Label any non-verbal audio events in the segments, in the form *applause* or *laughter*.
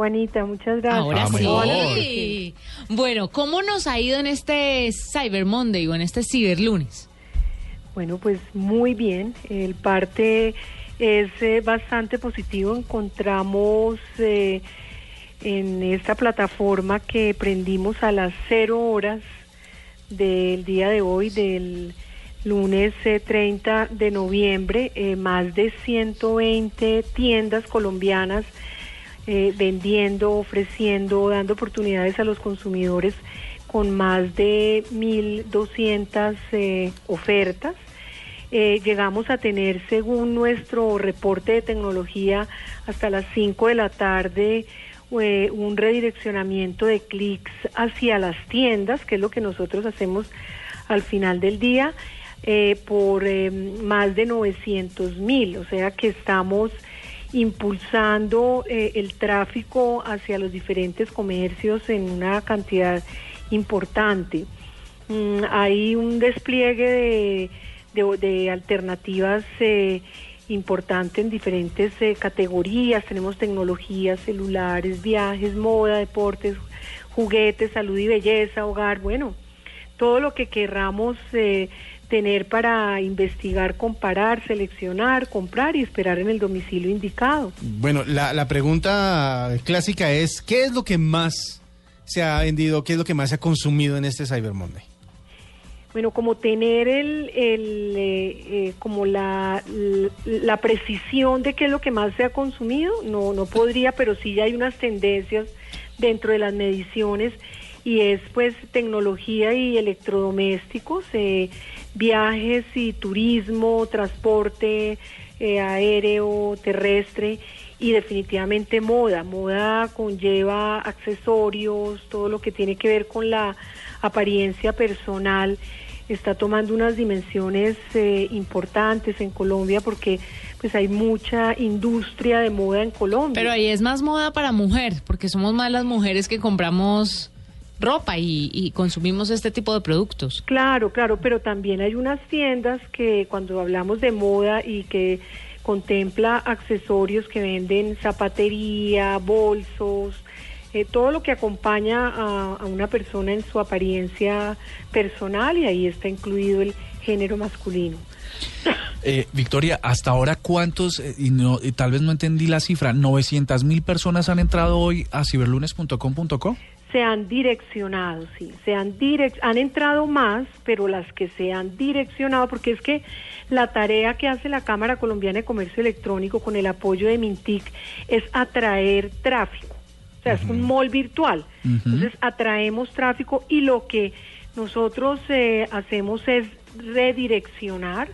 Juanita, muchas gracias. Ahora Ah, sí. Bueno, ¿cómo nos ha ido en este Cyber Monday o en este Ciberlunes? Bueno, pues muy bien. El parte es eh, bastante positivo. Encontramos eh, en esta plataforma que prendimos a las cero horas del día de hoy, del lunes eh, 30 de noviembre, eh, más de 120 tiendas colombianas eh, vendiendo, ofreciendo, dando oportunidades a los consumidores con más de 1.200 eh, ofertas. Eh, llegamos a tener, según nuestro reporte de tecnología, hasta las 5 de la tarde eh, un redireccionamiento de clics hacia las tiendas, que es lo que nosotros hacemos al final del día, por más de 900 mil. O sea que estamos impulsando eh, el tráfico hacia los diferentes comercios en una cantidad importante. Mm, hay un despliegue de, alternativas eh, importante en diferentes eh, categorías. Tenemos tecnologías, celulares, viajes, moda, deportes, juguetes, salud y belleza, hogar, bueno, todo lo que querramos eh, tener para investigar, comparar, seleccionar, comprar y esperar en el domicilio indicado. Bueno, la, la pregunta clásica es, ¿qué es lo que más se ha vendido, qué es lo que más se ha consumido en este Cyber Monday? Bueno, como tener el, el eh, eh, como la, la precisión de qué es lo que más se ha consumido, no, no podría, pero sí ya hay unas tendencias dentro de las mediciones y es pues tecnología y electrodomésticos, eh, viajes y turismo, transporte eh, aéreo, terrestre y definitivamente moda. Moda conlleva accesorios, todo lo que tiene que ver con la apariencia personal está tomando unas dimensiones eh, importantes en Colombia porque pues hay mucha industria de moda en Colombia. Pero ahí es más moda para mujer, porque somos más las mujeres que compramos ropa y, y consumimos este tipo de productos. Claro, claro, pero también hay unas tiendas que cuando hablamos de moda y que contempla accesorios que venden zapatería, bolsos, eh, todo lo que acompaña a, a una persona en su apariencia personal y ahí está incluido el género masculino. Eh, Victoria, hasta ahora cuántos, eh, y, no, y tal vez no entendí la cifra, 900 mil personas han entrado hoy a ciberlunes.com.co. Se han direccionado, sí, se han direc han entrado más, pero las que se han direccionado, porque es que la tarea que hace la Cámara Colombiana de Comercio Electrónico con el apoyo de Mintic es atraer tráfico. O sea, es un mall virtual. Entonces, atraemos tráfico y lo que nosotros eh, hacemos es redireccionar,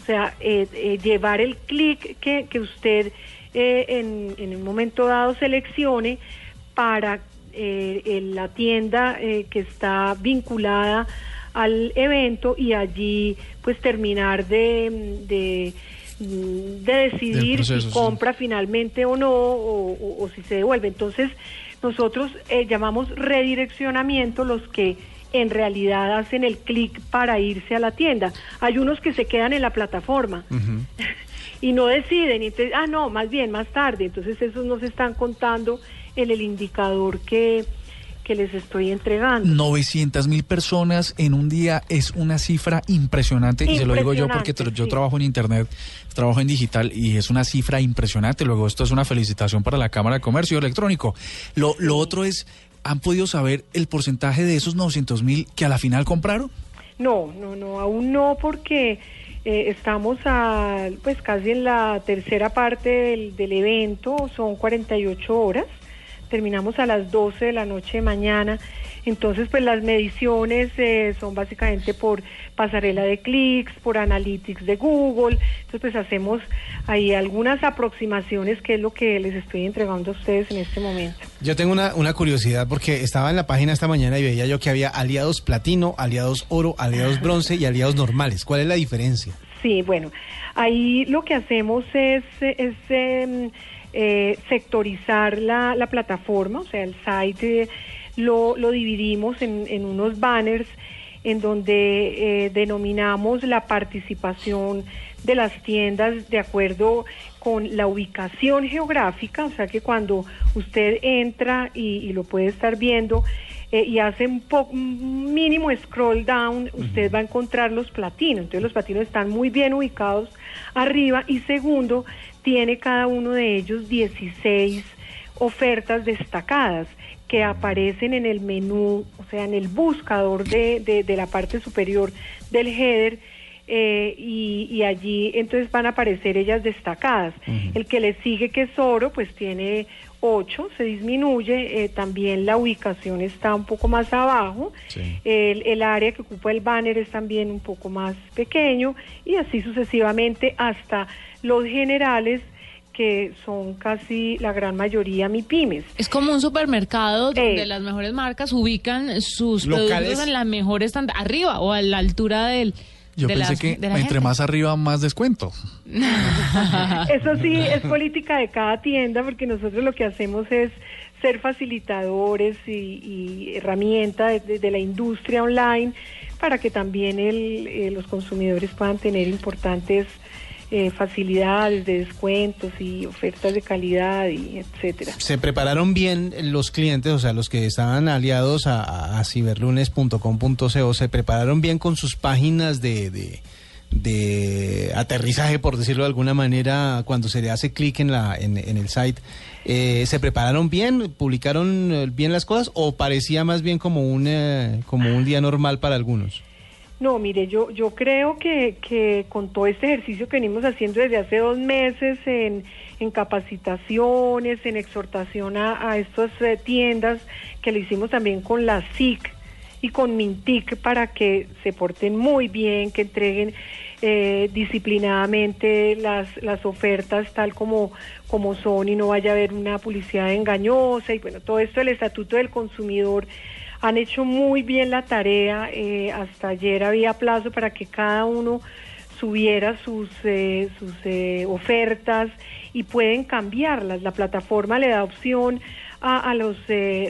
o sea, eh, eh, llevar el clic que, que usted eh, en, en un momento dado seleccione para eh, en la tienda eh, que está vinculada al evento y allí pues terminar de, de, de decidir proceso, si sí. compra finalmente o no o, o- o si se devuelve. Entonces nosotros eh, llamamos redireccionamiento los que en realidad hacen el clic para irse a la tienda. Hay unos que se quedan en la plataforma *laughs* y no deciden, y entonces, ah, no, más bien, más tarde. Entonces esos no se están contando en el indicador que, que les estoy entregando. 900 mil personas en un día es una cifra impresionante y se lo digo yo porque yo trabajo en internet, trabajo en digital y es una cifra impresionante. Luego esto es una felicitación para la Cámara de Comercio Electrónico. Lo, lo otro es, ¿han podido saber el porcentaje de esos 900 mil que a la final compraron? No, no, no, aún no porque eh, estamos a, pues casi en la tercera parte del, del evento, son 48 horas, terminamos a las 12 de la noche de mañana, entonces pues las mediciones eh, son básicamente por pasarela de clics, por analytics de Google, entonces pues hacemos ahí algunas aproximaciones que es lo que les estoy entregando a ustedes en este momento. Yo tengo una, una curiosidad porque estaba en la página esta mañana y veía yo que había aliados platino, aliados oro, aliados bronce y aliados normales. ¿Cuál es la diferencia? Sí, bueno, ahí lo que hacemos es, es em, eh, sectorizar la, la plataforma, o sea, el site lo, dividimos en, unos banners en donde eh, denominamos la participación de las tiendas de acuerdo con la ubicación geográfica, o sea que cuando usted entra y lo puede estar viendo, eh, y hace un, mínimo scroll down, usted va a encontrar los platinos. Entonces los platinos están muy bien ubicados arriba y segundo, tiene cada uno de ellos 16 ofertas destacadas que aparecen en el menú, o sea, en el buscador de, de, de la parte superior del header. Eh, y, y allí entonces van a aparecer ellas destacadas. El que le sigue, que es oro, pues tiene 8, se disminuye, eh, también la ubicación está un poco más abajo, Sí. el, el área que ocupa el banner es también un poco más pequeño y así sucesivamente hasta los generales que son casi la gran mayoría MIPIMES. Es como un supermercado donde Eh. las mejores marcas ubican sus Locales. productos en la mejor estanda- arriba o a la altura del. Yo de pensé las- que entre gente. más arriba, más descuento. *laughs* Eso sí es política de cada tienda porque nosotros lo que hacemos es ser facilitadores y, y herramienta de, de- de la industria online para que también el, eh, los consumidores puedan tener importantes eh, facilidades de descuentos y ofertas de calidad y etcétera. Se prepararon bien los clientes, o sea, los que estaban aliados a, a- ciberlunes.com.co, se prepararon bien con sus páginas de, de, aterrizaje, por decirlo de alguna manera, cuando se le hace clic en, la, en, en el site. Eh, ¿Se prepararon bien? ¿Publicaron eh, bien las cosas? ¿O parecía más bien como un, eh, como un día normal para algunos? No, mire, yo, yo creo que, que con todo este ejercicio que venimos haciendo desde hace dos meses en, en capacitaciones, en exhortación a, a estas eh, tiendas, que lo hicimos también con la SIC y con Mintic para que se porten muy bien, que entreguen eh, disciplinadamente las, las ofertas tal como, como son y no vaya a haber una publicidad engañosa y bueno, todo esto el Estatuto del Consumidor han hecho muy bien la tarea. eh, hasta ayer había plazo para que cada uno subiera sus, eh, sus eh, ofertas y pueden cambiarlas. La plataforma le da opción a, a los,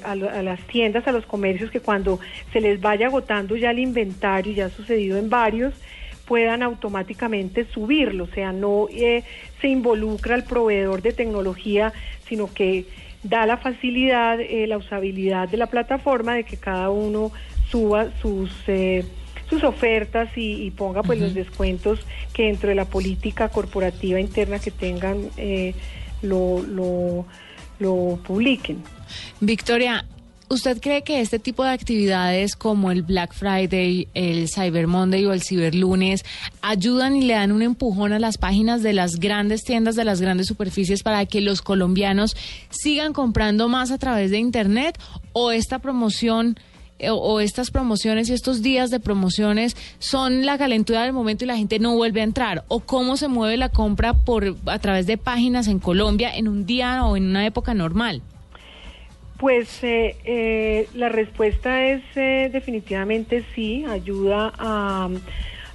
a, a las tiendas, a los comercios, que cuando se les vaya agotando ya el inventario, ya ha sucedido en varios, puedan automáticamente subirlo. O sea, no se involucra al proveedor de tecnología, sino que da la facilidad, eh, la usabilidad de la plataforma de que cada uno suba sus eh, sus ofertas y, y ponga pues los descuentos que dentro de la política corporativa interna que tengan eh, lo, lo, lo publiquen. Victoria, ¿usted cree que este tipo de actividades como el Black Friday, el Cyber Monday o el Ciberlunes ayudan y le dan un empujón a las páginas de las grandes tiendas, de las grandes superficies para que los colombianos sigan comprando más a través de Internet? ¿O esta promoción... eh, O, o estas promociones y estos días de promociones son la calentura del momento y la gente no vuelve a entrar o cómo se mueve la compra por a través de páginas en Colombia en un día o en una época normal. Pues eh, eh, la respuesta es eh, definitivamente sí, ayuda a,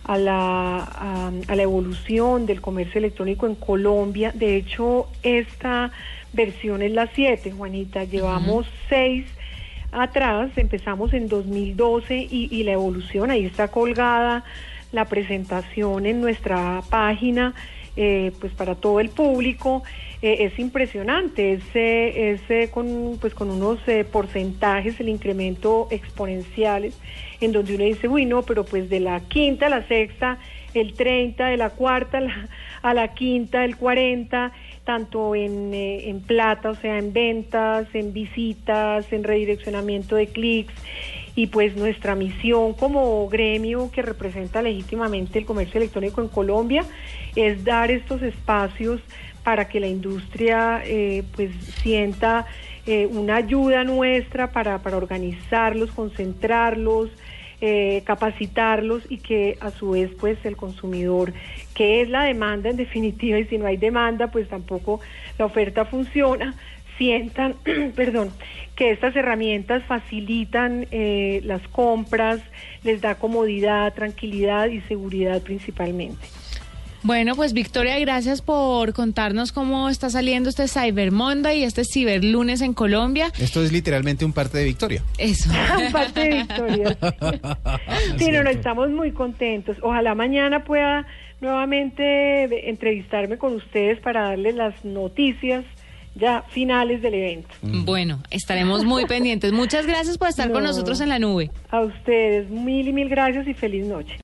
a la, a, a la evolución del comercio electrónico en Colombia. De hecho, esta versión es la 7, Juanita. Llevamos seis atrás, empezamos en 2012 y, y la evolución, ahí está colgada la presentación en nuestra página, eh, pues para todo el público. Eh, es impresionante, es, eh, es con, pues con unos eh, porcentajes, el incremento exponenciales, en donde uno dice, uy, no, pero pues de la quinta a la sexta, el 30, de la cuarta a la, a la quinta, el 40, tanto en, en plata, o sea, en ventas, en visitas, en redireccionamiento de clics. Y pues nuestra misión como gremio que representa legítimamente el comercio electrónico en Colombia es dar estos espacios para que la industria eh, pues sienta eh, una ayuda nuestra para, para organizarlos, concentrarlos, eh, capacitarlos y que a su vez pues el consumidor, que es la demanda en definitiva, y si no hay demanda pues tampoco la oferta funciona, sientan, *clears throat* perdón, que estas herramientas facilitan eh, las compras, les da comodidad, tranquilidad y seguridad principalmente. Bueno, pues Victoria, gracias por contarnos cómo está saliendo este Cyber Monday y este Ciberlunes en Colombia. Esto es literalmente un parte de victoria. Eso. *laughs* parte de victoria. *laughs* Sí, no, no, estamos muy contentos. Ojalá mañana pueda nuevamente entrevistarme con ustedes para darles las noticias ya finales del evento. Bueno, estaremos muy *laughs* pendientes. Muchas gracias por estar con No. nosotros en la nube. A ustedes, mil y mil gracias y feliz noche.